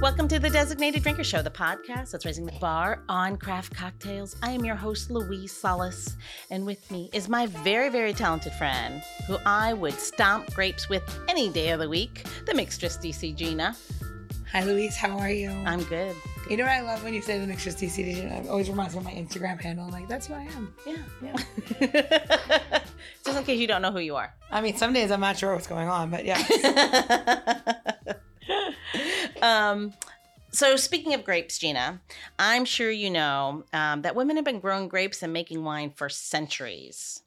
Welcome to the Designated Drinker Show, the podcast that's raising the bar on craft cocktails. I am your host, Louise Solis, and with me is my very, very talented friend who I would stomp grapes with any day of the week, the mixtress DC Gina. Hi, Louise. How are you? I'm good. You know what I love when you say the mixtress DC? Gina? It always reminds me of my Instagram handle. I'm like, that's who I am. Yeah. Yeah. Just in case you don't know who you are. I mean, some days I'm not sure what's going on, but yeah. um, so, speaking of grapes, Gina, I'm sure you know um, that women have been growing grapes and making wine for centuries.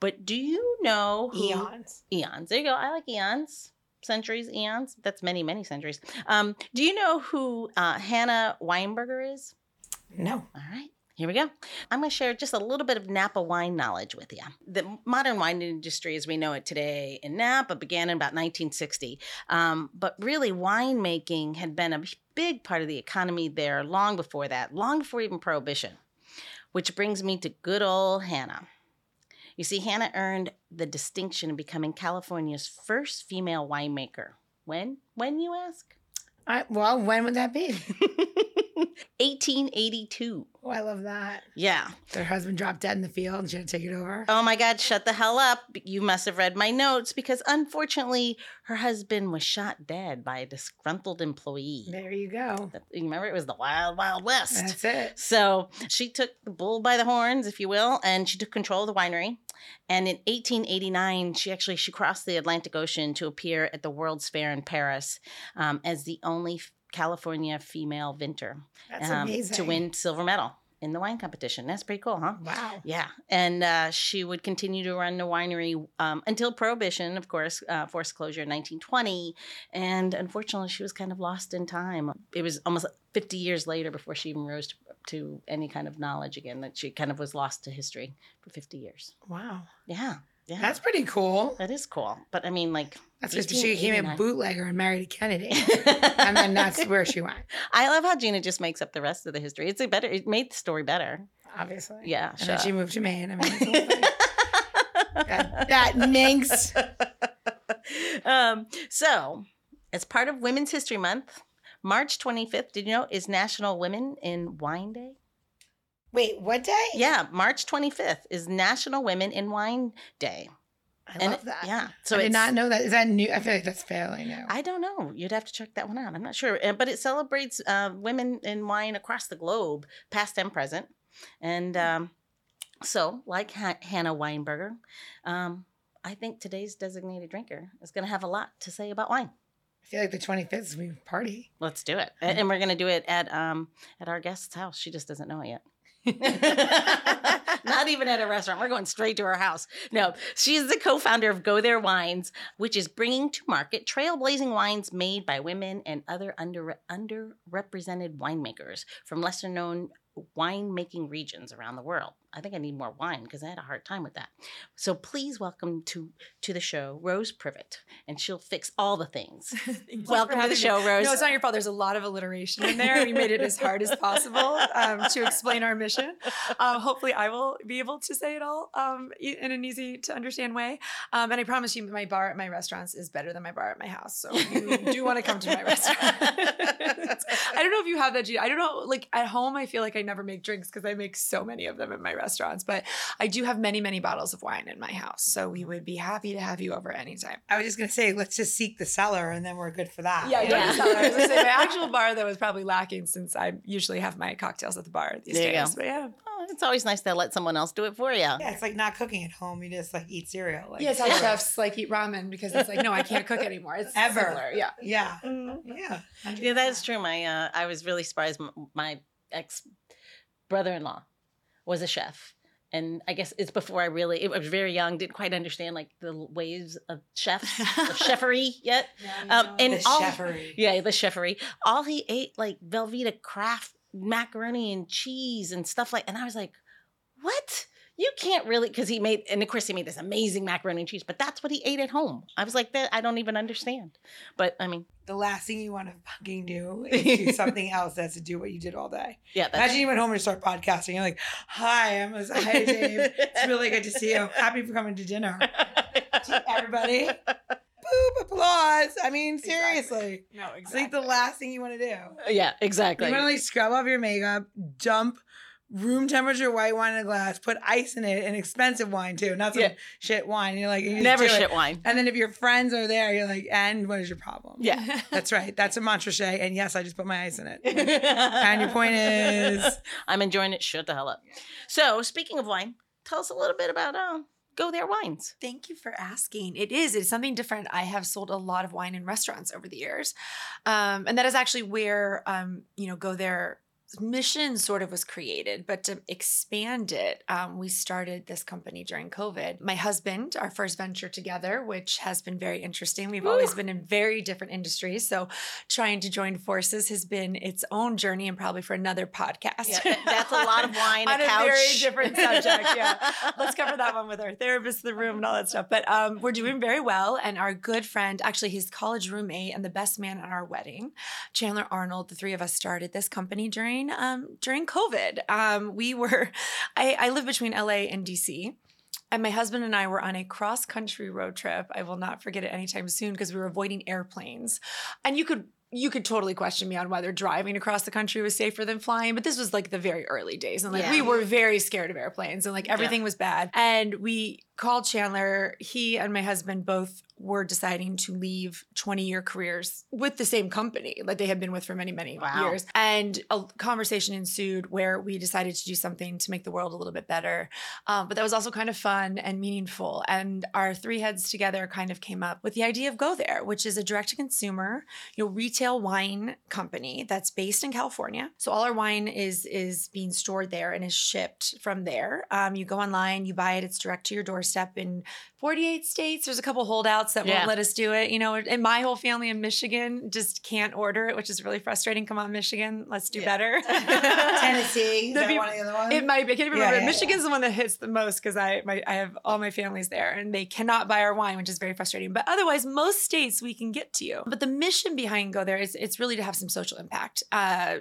But do you know who, Eons. Eons. There you go. I like eons. Centuries, eons. That's many, many centuries. Um, do you know who uh, Hannah Weinberger is? No. All right. Here we go. I'm going to share just a little bit of Napa wine knowledge with you. The modern wine industry, as we know it today in Napa, began in about 1960. Um, but really, winemaking had been a big part of the economy there long before that, long before even Prohibition. Which brings me to good old Hannah. You see, Hannah earned the distinction of becoming California's first female winemaker. When? When, you ask? I, well, when would that be? 1882. Oh, I love that. Yeah. Their husband dropped dead in the field and she had to take it over. Oh my God, shut the hell up. You must have read my notes because unfortunately, her husband was shot dead by a disgruntled employee. There you go. You remember, it was the wild, wild west. That's it. So she took the bull by the horns, if you will, and she took control of the winery. And in 1889, she actually she crossed the Atlantic Ocean to appear at the World's Fair in Paris um, as the only California female vintner That's um, amazing. to win silver medal in the wine competition. That's pretty cool, huh? Wow. Yeah, and uh, she would continue to run the winery um, until Prohibition, of course, uh, forced closure in 1920. And unfortunately, she was kind of lost in time. It was almost 50 years later before she even rose to, to any kind of knowledge again. That she kind of was lost to history for 50 years. Wow. Yeah, yeah, That's pretty cool. that is cool. But I mean, like, That's because she became a bootlegger and married a Kennedy. and then that's where she went, I love how Gina just makes up the rest of the history. It's a better. It made the story better. obviously. Yeah, And sure. then she moved to Maine. I mean, it's a whole thing. that, that minx. um, so, as part of Women's History Month, March 25th, did you know, is National Women in Wine Day? Wait, what day? Yeah, March 25th is National Women in Wine Day. I And love it- that. Yeah. So I did it's, not know that. Is that new? I feel like that's fairly new. I don't know. You'd have to check that one out. I'm not sure. Uh, But it celebrates uh, women in wine across the globe, past and present. And um, so, like Ha- Hannah Weinberger, um, I think today's designated drinker is going to have a lot to say about wine. I feel like the 25th is we party. Let's do it, and we're gonna do it at um at our guest's house. She just doesn't know it yet. Not even at a restaurant. We're going straight to her house. No, she's the co-founder of Go There Wines, which is bringing to market trailblazing wines made by women and other under underrepresented winemakers from lesser known winemaking regions around the world. I think I need more wine because I had a hard time with that. So please welcome to to the show Rose Previte, and she'll fix all the things. welcome to the show, Rose. No, it's not your fault. There's a lot of alliteration in there. We made it as hard as possible um, to explain our mission. Um, hopefully, I will be able to say it all um, in an easy to understand way. Um, and I promise you, my bar at my restaurants is better than my bar at my house. So you do want to come to my restaurant. I don't know if you have that. Gina. I don't know. Like at home, I feel like I never make drinks because I make so many of them in my restaurants. But I do have many, many bottles of wine in my house. So we would be happy to have you over anytime. I was just gonna say, let's just seek the cellar, and then we're good for that. Yeah, Yeah. yeah. I was gonna say my actual bar though is probably lacking since I usually have my cocktails at the bar these There days. But yeah, Oh, it's always nice to let someone else do it for you. Yeah, it's like not cooking at home. You just like eat cereal. Like, yeah, it's how chefs like eat ramen because it's like no, I can't cook anymore. It's Ever. similar, Yeah. Yeah. Mhm. Yeah. Yeah, that's true. My uh, I was really surprised. M- My ex brother-in-law was a chef, and I guess it's before I really. I was very young, didn't quite understand like the ways of chefs, of chefery yet. Um, and The all chefery. yeah, the chefery. All he ate like Velveeta Kraft macaroni and cheese and stuff like. And I was like, what? You can't really because he made and of course he made this amazing macaroni and cheese, but that's what he ate at home. I was like, that I don't even understand. But I mean, The last thing you want to fucking do is do something else that's to do what you did all day. yeah, that's Imagine you went home and start podcasting. You're like, "Hi, I'm hi Dave. It's really good to see you. Happy for coming to dinner, everybody." whoop, applause. I mean, seriously. No, exactly. It's like the last thing you want to do. Yeah, exactly. You want to like scrub off your makeup, dump room temperature white wine in a glass, put ice in it, and expensive wine too, not some Yeah. shit wine. You're like, you Never do it. shit wine. And then if your friends are there, you're like, and what is your problem? Yeah. That's right. That's a Montrachet. And yes, I just put my ice in it. and your point is, I'm enjoying it. Shut the hell up. So, speaking of wine, tell us a little bit about uh, Go There Wines. Thank you for asking. It is. It's something different. I have sold a lot of wine in restaurants over the years, um, and that is actually where um, you know go there mission sort of was created but to expand it um, we started this company during covid my husband our first venture together which has been very interesting we've always been in very different industries so trying to join forces has been its own journey and probably for another podcast Yeah, that- that's a lot of wine, on a a couch. very different subject yeah let's cover that one with our therapist in the room and all that stuff. But um, we're doing very well. And our good friend, actually his college roommate and the best man at our wedding, Chandler Arnold, the three of us started this company during um, during COVID. Um, we were, I, I live between LA and DC. And my husband and I were on a cross country road trip. I will not forget it anytime soon because we were avoiding airplanes. And you could you could totally question me on whether driving across the country was safer than flying, but this was like the very early days. And like Yeah. we were very scared of airplanes and like everything was bad. And we called Chandler. He and my husband both were deciding to leave 20 year careers with the same company that they had been with for many, many Wow. years. And a conversation ensued where we decided to do something to make the world a little bit better. Um, but that was also kind of fun and meaningful. And our three heads together kind of came up with the idea of Go There, which is a direct to consumer, you know, retail wine company that's based in California. So all our wine is is being stored there and is shipped from there. Um, you go online, you buy it, it's direct to your doorstep in 48 states. There's a couple holdouts that Yeah. won't let us do it. You know, and my whole family in Michigan just can't order it, which is really frustrating. Come on, Michigan, let's do Yeah. better. Tennessee. Is The that peop- one of the other ones? It might be. I can't even Yeah, remember. yeah, Michigan's the one that hits the most because I my I have all my families there and they cannot buy our wine, which is very frustrating. But otherwise, most states we can get to you. But the mission behind Go There is it's really to have some social impact. Uh,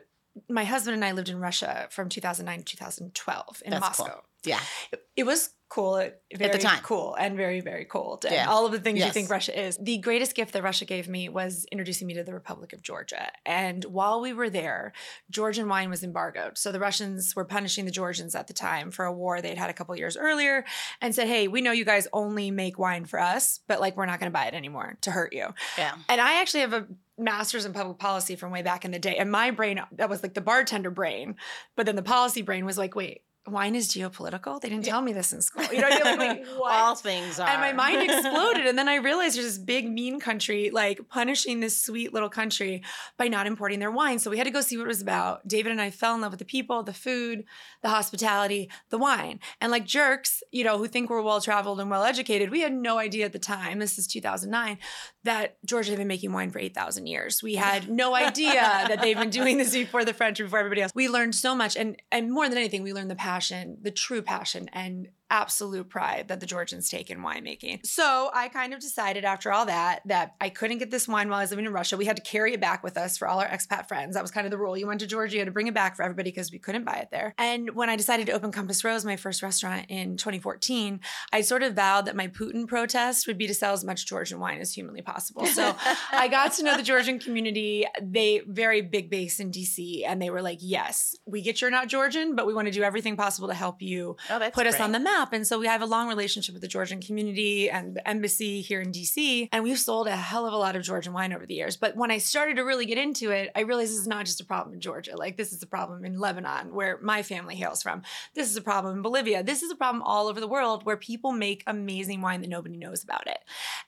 my husband and I lived in Russia from 2009 to 2012 in That's cool. Yeah. It, it was cool, uh, it, very time. cool, and very very cold, and Yeah. all of the things you think Russia is. The greatest gift that Russia gave me was introducing me to the Republic of Georgia. And while we were there, Georgian wine was embargoed. So the Russians were punishing the Georgians at the time for a war they'd had a couple years earlier and said, Hey, we know you guys only make wine for us, but like we're not going to buy it anymore to hurt you. Yeah. And I actually have a master's in public policy from way back in the day. And my brain, that was like the bartender brain. But then the policy brain was like, wait, wine is geopolitical? They didn't tell me this in school. You know, you're like, what? All things are. And my mind exploded. And then I realized there's this big, mean country like punishing this sweet little country by not importing their wine. So we had to go see what it was about. David and I fell in love with the people, the food, the hospitality, the wine. And like jerks, you know, who think we're well traveled and well educated, we had no idea at the time, this is 2009, that Georgia had been making wine for 8,000 years. We had no idea that they've been doing this before the French, or before everybody else. We learned so much. And, and more than anything, we learned the passion, the true passion and absolute pride that the Georgians take in winemaking. So I kind of decided after all that that I couldn't get this wine while I was living in Russia. We had to carry it back with us for all our expat friends. That was kind of the rule. You went to Georgia, you had to bring it back for everybody because we couldn't buy it there. And when I decided to open Compass Rose, my first restaurant in 2014, I sort of vowed that my Putin protest would be to sell as much Georgian wine as humanly possible. So I got to know the Georgian community. They very big base in DC, and they were like, "Yes, we get you're not Georgian, but we want to do everything possible to help you oh, put us on the map." And so we have a long relationship with the Georgian community and the embassy here in DC, and we've sold a hell of a lot of Georgian wine over the years. But when I started to really get into it, I realized this is not just a problem in Georgia. Like this is a problem in Lebanon, where my family hails from. This is a problem in Bolivia. This is a problem all over the world where people make amazing wine that nobody knows about it.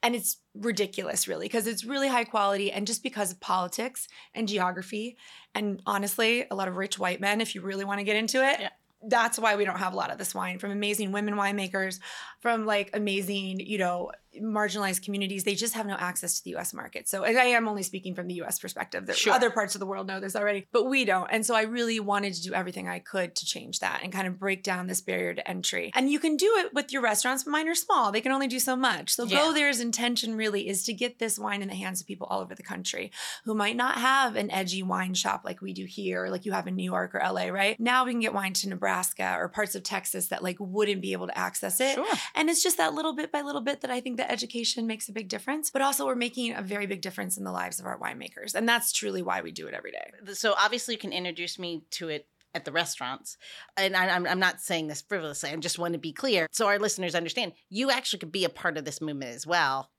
And it's ridiculous, really, because it's really high quality. And just because of politics and geography, and honestly, a lot of rich white men, if you really want to get into it, Yeah. That's why we don't have a lot of this wine from amazing women winemakers, from like amazing, you know, marginalized communities. They just have no access to the US market. So and I am only speaking from the US perspective. The Sure. other parts of the world know this already, but we don't. And so I really wanted to do everything I could to change that and kind of break down this barrier to entry. And you can do it with your restaurants, but mine are small. They can only do so much. So Yeah. Go There's intention really is to get this wine in the hands of people all over the country who might not have an edgy wine shop like we do here, like you have in New York or LA, right? Now we can get wine to Nebraska or parts of Texas that like wouldn't be able to access it. Sure. And it's just that little bit by little bit that I think that that education makes a big difference, but also we're making a very big difference in the lives of our winemakers. And that's truly why we do it every day. So obviously, you can introduce me to it at the restaurants. And I, I'm, I'm not saying this frivolously. I just want to be clear so our listeners understand you actually could be a part of this movement as well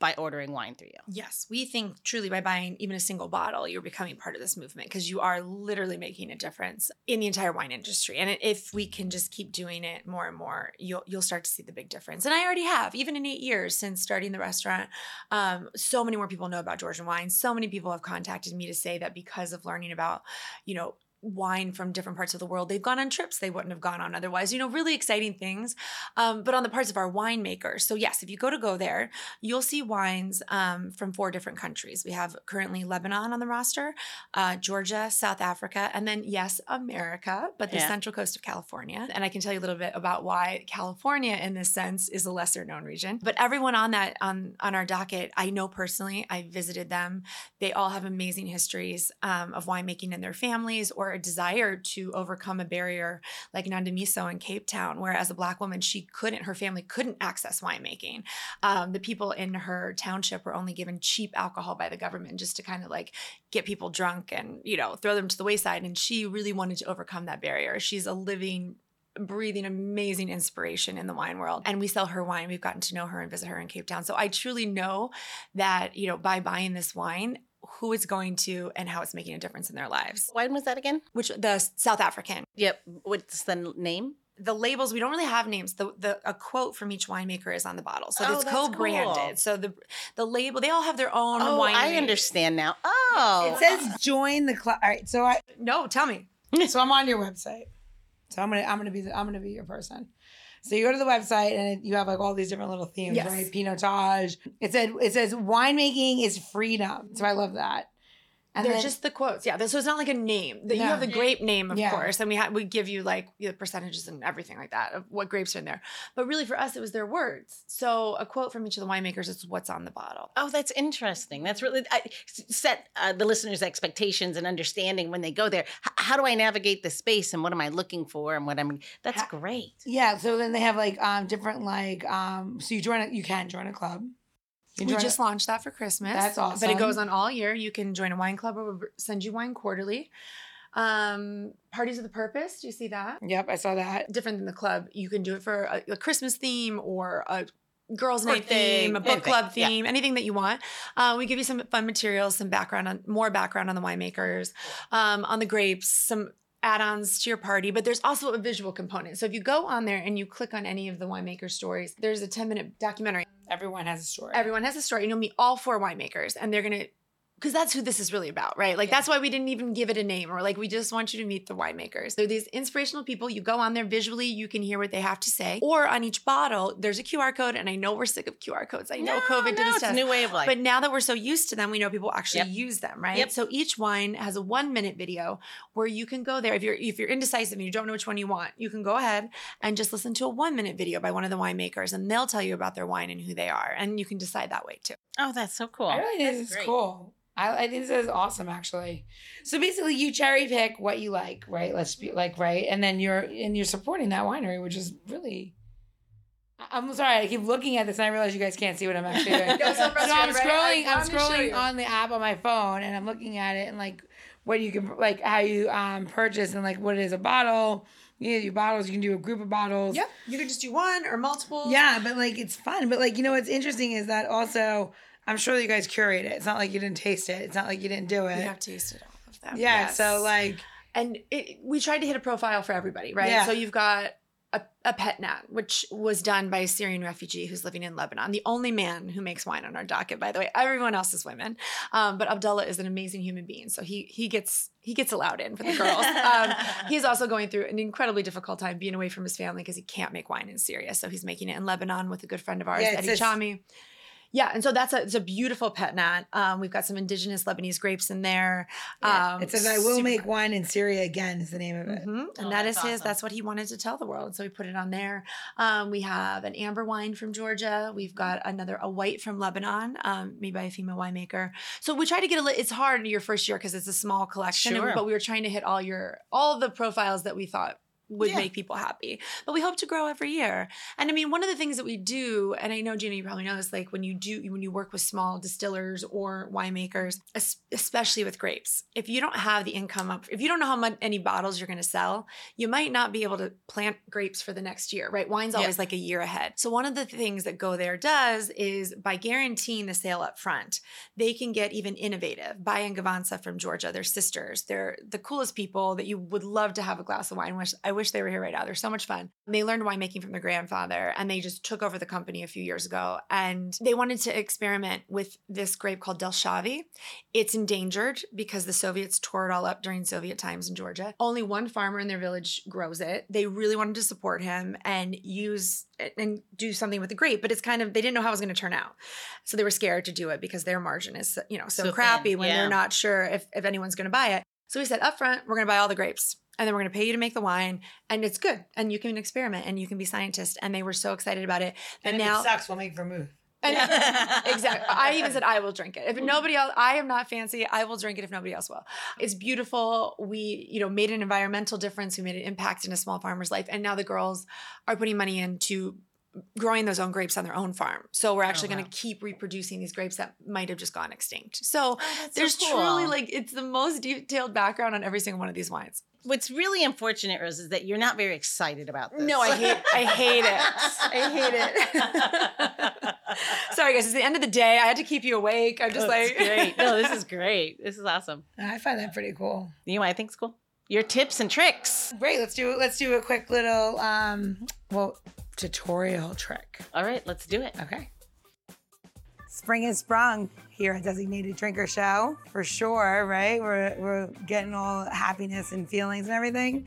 by ordering wine through you. Yes, we think truly by buying even a single bottle, you're becoming part of this movement because you are literally making a difference in the entire wine industry. And if we can just keep doing it more and more, you'll you'll start to see the big difference. And I already have, even in eight years since starting the restaurant. Um, so many more people know about Georgian wine. So many people have contacted me to say that because of learning about, you know, wine from different parts of the world. They've gone on trips they wouldn't have gone on otherwise. You know, really exciting things. Um, but on the parts of our winemakers. So yes, if you go to go there, you'll see wines um, from four different countries. We have currently Lebanon on the roster, uh, Georgia, South Africa, and then yes, America, but the Yeah. central coast of California. And I can tell you a little bit about why California, in this sense, is a lesser known region. But everyone on that on on our docket, I know personally. I visited them. They all have amazing histories um, of winemaking in their families or a desire to overcome a barrier like Nondumiso in Cape Town, where as a Black woman, she couldn't, her family couldn't access winemaking. Um, the people in her township were only given cheap alcohol by the government just to kind of like get people drunk and, you know, throw them to the wayside. And she really wanted to overcome that barrier. She's a living, breathing amazing inspiration in the wine world and we sell her wine we've gotten to know her and visit her in cape town so i truly know that you know by buying this wine who it's going to and how it's making a difference in their lives When was that again? which the south african Yep. What's the name? the labels we don't really have names the, the a quote from each winemaker is on the bottle so Oh, it's co-branded cool. so the the label they all have their own Oh, wine I understand now. Oh, It says join the club. All right, so I no tell me so I'm on your website. So I'm gonna I'm gonna be the, I'm gonna be your person. So you go to the website and you have like all these different little themes, Yes. right? Pinotage. It said it says winemaking is freedom. So I love that. And they're then- just the quotes, yeah. So it's not like a name. That you have the grape name, of Yeah. course, and we ha- we give you like the percentages and everything like that of what grapes are in there. But really, for us, it was their words. So a quote from each of the winemakers is what's on the bottle. Oh, that's interesting. That's really I, s- set uh, the listeners' expectations and understanding when they go there. H- how do I navigate the space and what am I looking for and what I'm? That's Ha- great. yeah. So then they have like um different like um so you join a, you can join a club. We just launched that for Christmas. That's awesome. But it goes on all year. You can join a wine club or we'll send you wine quarterly. Um, Parties of the Purpose. Do you see that? Yep, I saw that. different than the club. You can do it for a, a Christmas theme or a girls' night theme, a book anything, club yeah. theme, anything that you want. Uh, we give you some fun materials, some background on more background on the winemakers, um, on the grapes, some add-ons to your party but there's also a visual component so if you go on there and you click on any of the winemaker stories there's a 10 minute documentary Everyone has a story. everyone has a story and you'll meet all four winemakers and they're gonna because that's who this is really about, right? Like Yeah. that's why we didn't even give it a name or like we just want you to meet the winemakers. They're these inspirational people. You go on there visually, you can hear what they have to say. Or on each bottle, there's a QR code. And I know we're sick of QR codes. I know COVID did no, its it's a new way of life. But now that we're so used to them, we know people actually Yep. use them, right? Yep. So each wine has a one minute video where you can go there. If you're if you're indecisive and you don't know which one you want, you can go ahead and just listen to a one minute video by one of the winemakers and they'll tell you about their wine and who they are. And you can decide that way too. Oh, that's so cool. I really think That's this is great. cool. I, I think this is awesome, actually. So basically, you cherry pick what you like, right? Let's be like, right, and then you're and you're supporting that winery, which is really. I- I'm sorry, I keep looking at this and I realize you guys can't see what I'm actually doing. That was so so I'm frustrating, right? scrolling, I I'm wanted to show scrolling on the app on my phone, and I'm looking at it and like what you can like how you um purchase and like what it is a bottle. You can do bottles. You can do a group of bottles. Yep. You could just do one or multiple. Yeah, but like it's fun. But like you know what's interesting is that also I'm sure that you guys curate it. It's not like you didn't taste it. It's not like you didn't do it. have tasted all of them. yeah. Yes. So like and it, we tried to hit a profile for everybody, right? Yeah. So you've got a, a pet nat, which was done by a Syrian refugee who's living in Lebanon. The only man who makes wine on our docket, by the way. Everyone else is women, um, but Abdullah is an amazing human being, so he he gets he gets allowed in for the girls. um, he's also going through an incredibly difficult time being away from his family because he can't make wine in Syria, so he's making it in Lebanon with a good friend of ours, Yeah, Eddie Chami. Yeah, and so that's a it's a beautiful pet nat. Um, we've got some indigenous Lebanese grapes in there. Um, it says, "I will make fun. wine in Syria again." Is the name of it. Mhm. And Oh, that is that's his. That's what he wanted to tell the world. So we put it on there. Um, we have an amber wine from Georgia. We've got another a white from Lebanon, um, made by a female winemaker. So we try to get a. li- It's hard in your first year because it's a small collection, and- but we were trying to hit all your all the profiles that we thought would Yeah. make people happy. But we hope to grow every year. And I mean, one of the things that we do, and I know Gina, you probably know this, like when you do when you work with small distillers or winemakers, especially with grapes, if you don't have the income up, if you don't know how much any bottles you're going to sell, you might not be able to plant grapes for the next year, right? Wine's Yeah. always like a year ahead. So one of the things that Go There does is by guaranteeing the sale up front, they can get even innovative. Baia and Gvantsa from Georgia, they're sisters. They're the coolest people that you would love to have a glass of wine. with. I wish they were here right now. They're so much fun. They learned winemaking from their grandfather and they just took over the company a few years ago. And they wanted to experiment with this grape called Dzelshavi. It's endangered because the Soviets tore it all up during Soviet times in Georgia. Only one farmer in their village grows it. They really wanted to support him and use it and do something with the grape, but it's kind of they didn't know how it was going to turn out. So they were scared to do it because their margin is, you know, so, So thin, crappy when yeah. they're not sure if, if anyone's going to buy it. So we said up front, we're going to buy all the grapes and then we're going to pay you to make the wine and it's good and you can experiment and you can be scientist and they were so excited about it that And if now it sucks, we'll make vermouth. and exactly. I even said I will drink it. If nobody else, I am not fancy. I will drink it if nobody else will. It's beautiful. We, you know, made an environmental difference. We made an impact in a small farmer's life, and now the girls are putting money into growing those own grapes on their own farm. So we're actually wow. going to keep reproducing these grapes that might have just gone extinct. So so there's cool. truly like it's the most detailed background on every single one of these wines. What's really unfortunate, Rose, is that you're not very excited about this. No, I hate I hate it. I hate it. Sorry guys, it's the end of the day. I had to keep you awake. I'm just Oh, like great. No, this is great. This is awesome. I find that pretty cool. You know what I think's cool? Your tips and tricks. Great. Let's do let's do a quick little um well tutorial trick. All right, let's do it. Okay. Spring has sprung here at Designated Drinker Show for sure, right? We're, we're getting all happiness and feelings and everything.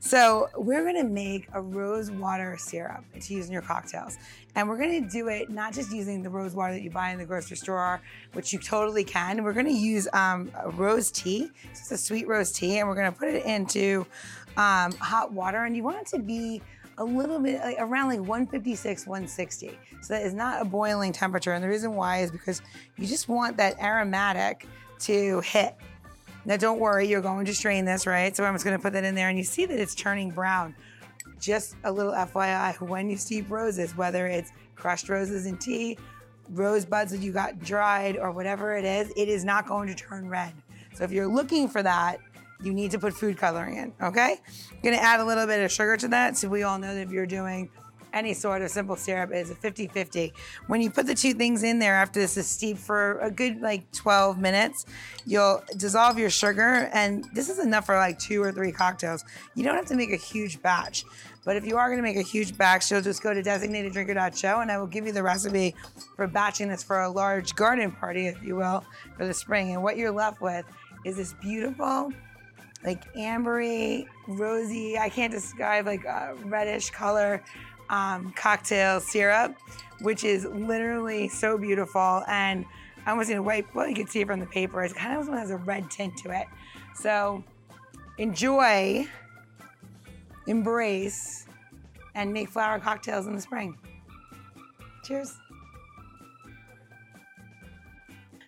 So, we're gonna make a rose water syrup to use in your cocktails. And we're gonna do it not just using the rose water that you buy in the grocery store, which you totally can. We're gonna use um, rose tea, it's a sweet rose tea, and we're gonna put it into um, hot water. And you want it to be a little bit like around like 156 160 so that is not a boiling temperature and the reason why is because you just want that aromatic to hit. Now don't worry you're going to strain this right? So i'm just going to put that in there and you see that it's turning brown. Just a little fyi when you steep roses whether it's crushed roses in tea rose buds that you got dried or whatever it is it is not going to turn red. So if you're looking for that you need to put food coloring in, okay? You're gonna add a little bit of sugar to that so we all know that if you're doing any sort of simple syrup, it's a 50 50. When you put the two things in there after this is steeped for a good like 12 minutes, you'll dissolve your sugar, and this is enough for like two or three cocktails. You don't have to make a huge batch. But if you are to make a huge batch, you'll just go to designateddrinker.show and I will give you the recipe for batching this for a large garden party, if you will, for the spring. And what you're left with is this beautiful, like ambery, rosy, I can't describe like a reddish color um, cocktail syrup, which is literally so beautiful. And I almost gonna wipe, well, you can see it from the paper. It kind of has a red tint to it. So enjoy, embrace, and make flower cocktails in the spring. Cheers.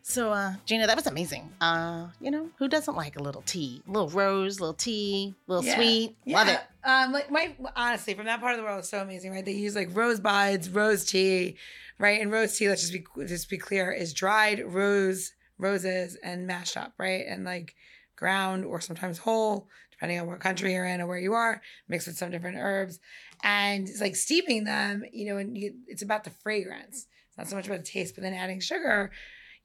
So, uh, Gina, that was amazing. Uh, you know, who doesn't like a little tea? A little rose, a little tea, a little Yeah. sweet. Love it. Um, like my honestly, from that part of the world, it's so amazing, right? They use like rose buds, rose tea, right? And rose tea, let's just be just be clear, is dried rose roses and mashed up, right? And like ground or sometimes whole, depending on what country you're in or where you are, mixed with some different herbs, and it's like steeping them, you know. And you, it's about the fragrance. It's not so much about the taste, but then adding sugar,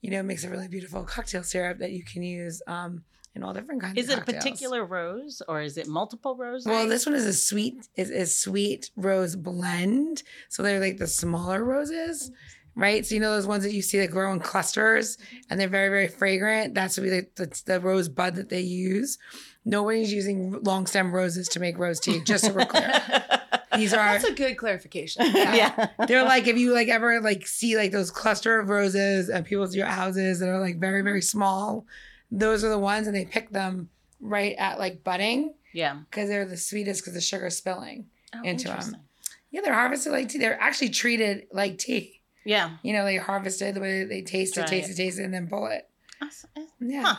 you know, makes a really beautiful cocktail syrup that you can use um, in all different kinds. Is it a particular rose or is it multiple roses? Well, this one is a sweet is a sweet rose blend. So they're like the smaller roses, right? So you know those ones that you see that grow in clusters and they're very very fragrant. That's would be like the, the rose bud that they use. Nobody's using long stem roses to make rose tea. Just so we're clear, these are That's a good clarification. yeah. they're like if you like ever like see like those cluster of roses at people's houses that are like very very small. Those are the ones, and they pick them right at like budding Yeah. because they're the sweetest because the sugar's spilling. Oh, Into 'em. interesting. Yeah, they're harvested like tea. They're actually treated like tea. Yeah. You know, they harvest it the way they taste it, taste it. it, taste it, and then pull it. Awesome. Yeah. Huh.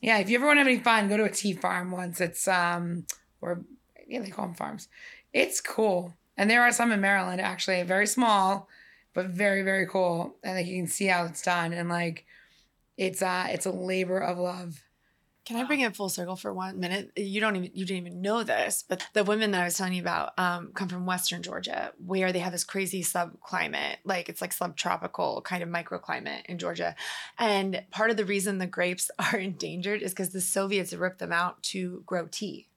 Yeah. If you ever want to have any fun, go to a tea farm once. It's um or yeah, they call them farms. It's cool. And there are some in Maryland, actually, very small, but very, very cool. And like you can see how it's done. And like it's uh it's a labor of love. Can I bring it full circle for one minute? You don't even you didn't even know this, but the women that I was telling you about um, come from Western Georgia, where they have this crazy subclimate, like it's like subtropical kind of microclimate in Georgia. And part of the reason the grapes are endangered is because the Soviets ripped them out to grow tea.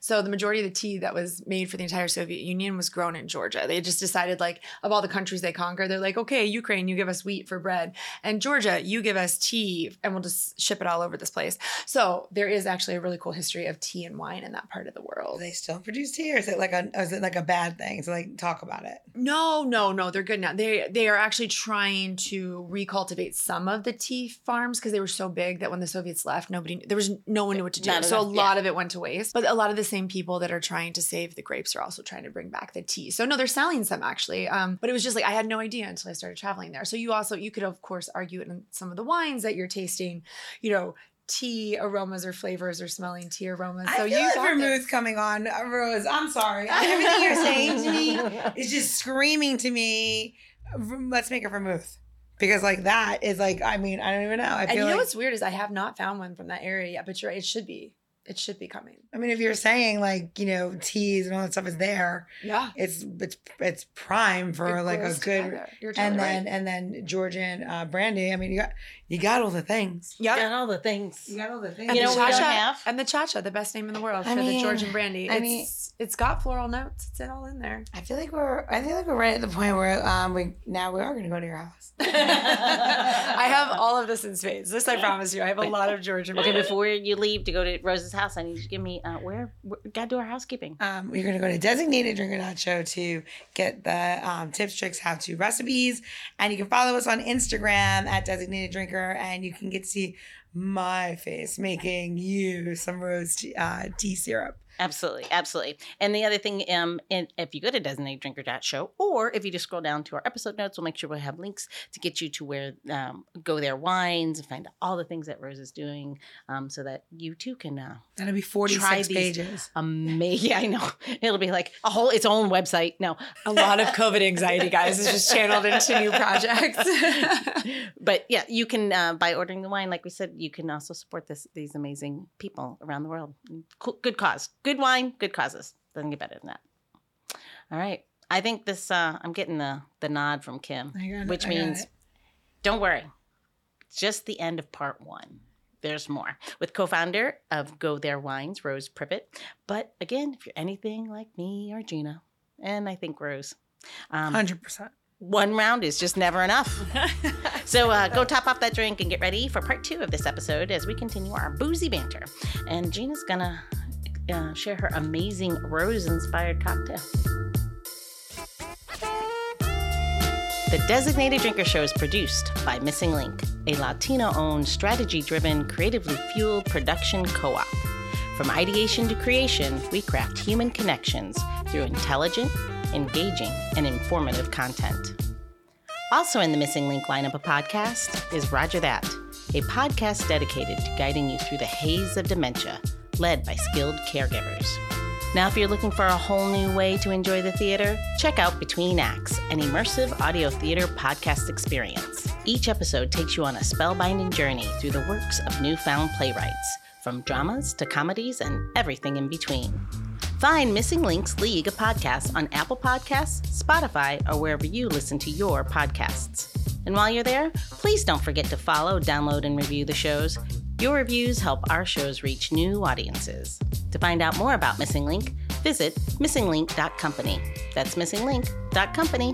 So the majority of the tea that was made for the entire Soviet Union was grown in Georgia. They just decided like of all the countries they conquered, they're like, okay, Ukraine, you give us wheat for bread, and Georgia, you give us tea, and we'll just ship it all over this place. So there is actually a really cool history of tea and wine in that part of the Do world. they still produce tea or is it like a is it like a bad thing? So like talk about it. No, no, no, they're good now. They they are actually trying to recultivate some of the tea farms because they were so big that when the Soviets left, nobody there was no one knew what to do. So a enough, yeah. lot of it went to waste. But a lot of the same people that are trying to save the grapes are also trying to bring back the tea. So no, they're selling some actually. Um, but it was just like I had no idea until I started traveling there. So you also you could of course argue it in some of the wines that you're tasting, you know. Tea aromas or flavors or smelling tea aromas. So I feel you like vermouth this. coming on, uh, Rose. I'm sorry. Everything you're saying to me is just screaming to me. Let's make a vermouth because like that is like I mean I don't even know. I And feel you know like what's weird is I have not found one from that area yet, but you're right, it should be. It should be coming. I mean if you're saying like you know teas and all that stuff is there, Yeah. it's it's it's prime for like a good. And then and then Georgian uh, brandy. I mean you got you got all the things. yeah. Got all the things. You got all the things. And You know the what we don't cha-cha- have? And the cha-cha, the best name in the world I for mean- the Georgian brandy. I It's mean- it's got floral notes. It's all in there. I feel like we're I feel like we're right at the point where um we now we are gonna go to your house. I have all of this in spades. This I promise you. I have a lot of Georgian Okay, brandy. before you leave to go to Rose's house, I need you to give me uh, where, where gotta do our housekeeping. Um, you're gonna go to designateddrinker.show to get the um, tips, tricks, how to recipes, and you can follow us on Instagram at designated drinker, and you can get to see my face making you some rose tea, uh, tea syrup. Absolutely, absolutely. And the other thing, um, and if you go to designateddrinker.show, or chat show or if you just scroll down to our episode notes, we'll make sure we have links to get you to where um, go there wines and find out all the things that Rose is doing, um, so that you too can uh, That'll be 46 pages. amazing. Yeah, I know it'll be like a whole its own website. No, a lot of COVID anxiety, guys, is just channeled into new projects. but yeah, you can uh, by ordering the wine, like we said, you can also support this these amazing people around the world. Cool, good cause, good wine, good causes. Doesn't get better than that. All right, I think this. Uh, I'm getting the the nod from Kim, got it, which means don't worry, just the end of part one. There's more with co-founder of Go There Wines, Rose Previte. But again, if you're anything like me or Gina, and I think Rose, um, 100%. One round is just never enough. so uh, go top off that drink and get ready for part two of this episode as we continue our boozy banter. And Gina's gonna uh, share her amazing rose-inspired cocktail. The Designated Drinker Show is produced by Missing Link, a Latino owned, strategy driven, creatively fueled production co op. From ideation to creation, we craft human connections through intelligent, engaging, and informative content. Also in the Missing Link lineup of podcasts is Rodger That, a podcast dedicated to guiding you through the haze of dementia, led by skilled caregivers. Now, if you're looking for a whole new way to enjoy the theater, check out Between Acts, an immersive audio theater podcast experience. Each episode takes you on a spellbinding journey through the works of newfound playwrights, from dramas to comedies and everything in between. Find Missing Links League of Podcasts on Apple Podcasts, Spotify, or wherever you listen to your podcasts. And while you're there, please don't forget to follow, download, and review the shows. Your reviews help our shows reach new audiences. To find out more about Missing Link, visit missinglink.company. That's missinglink.company.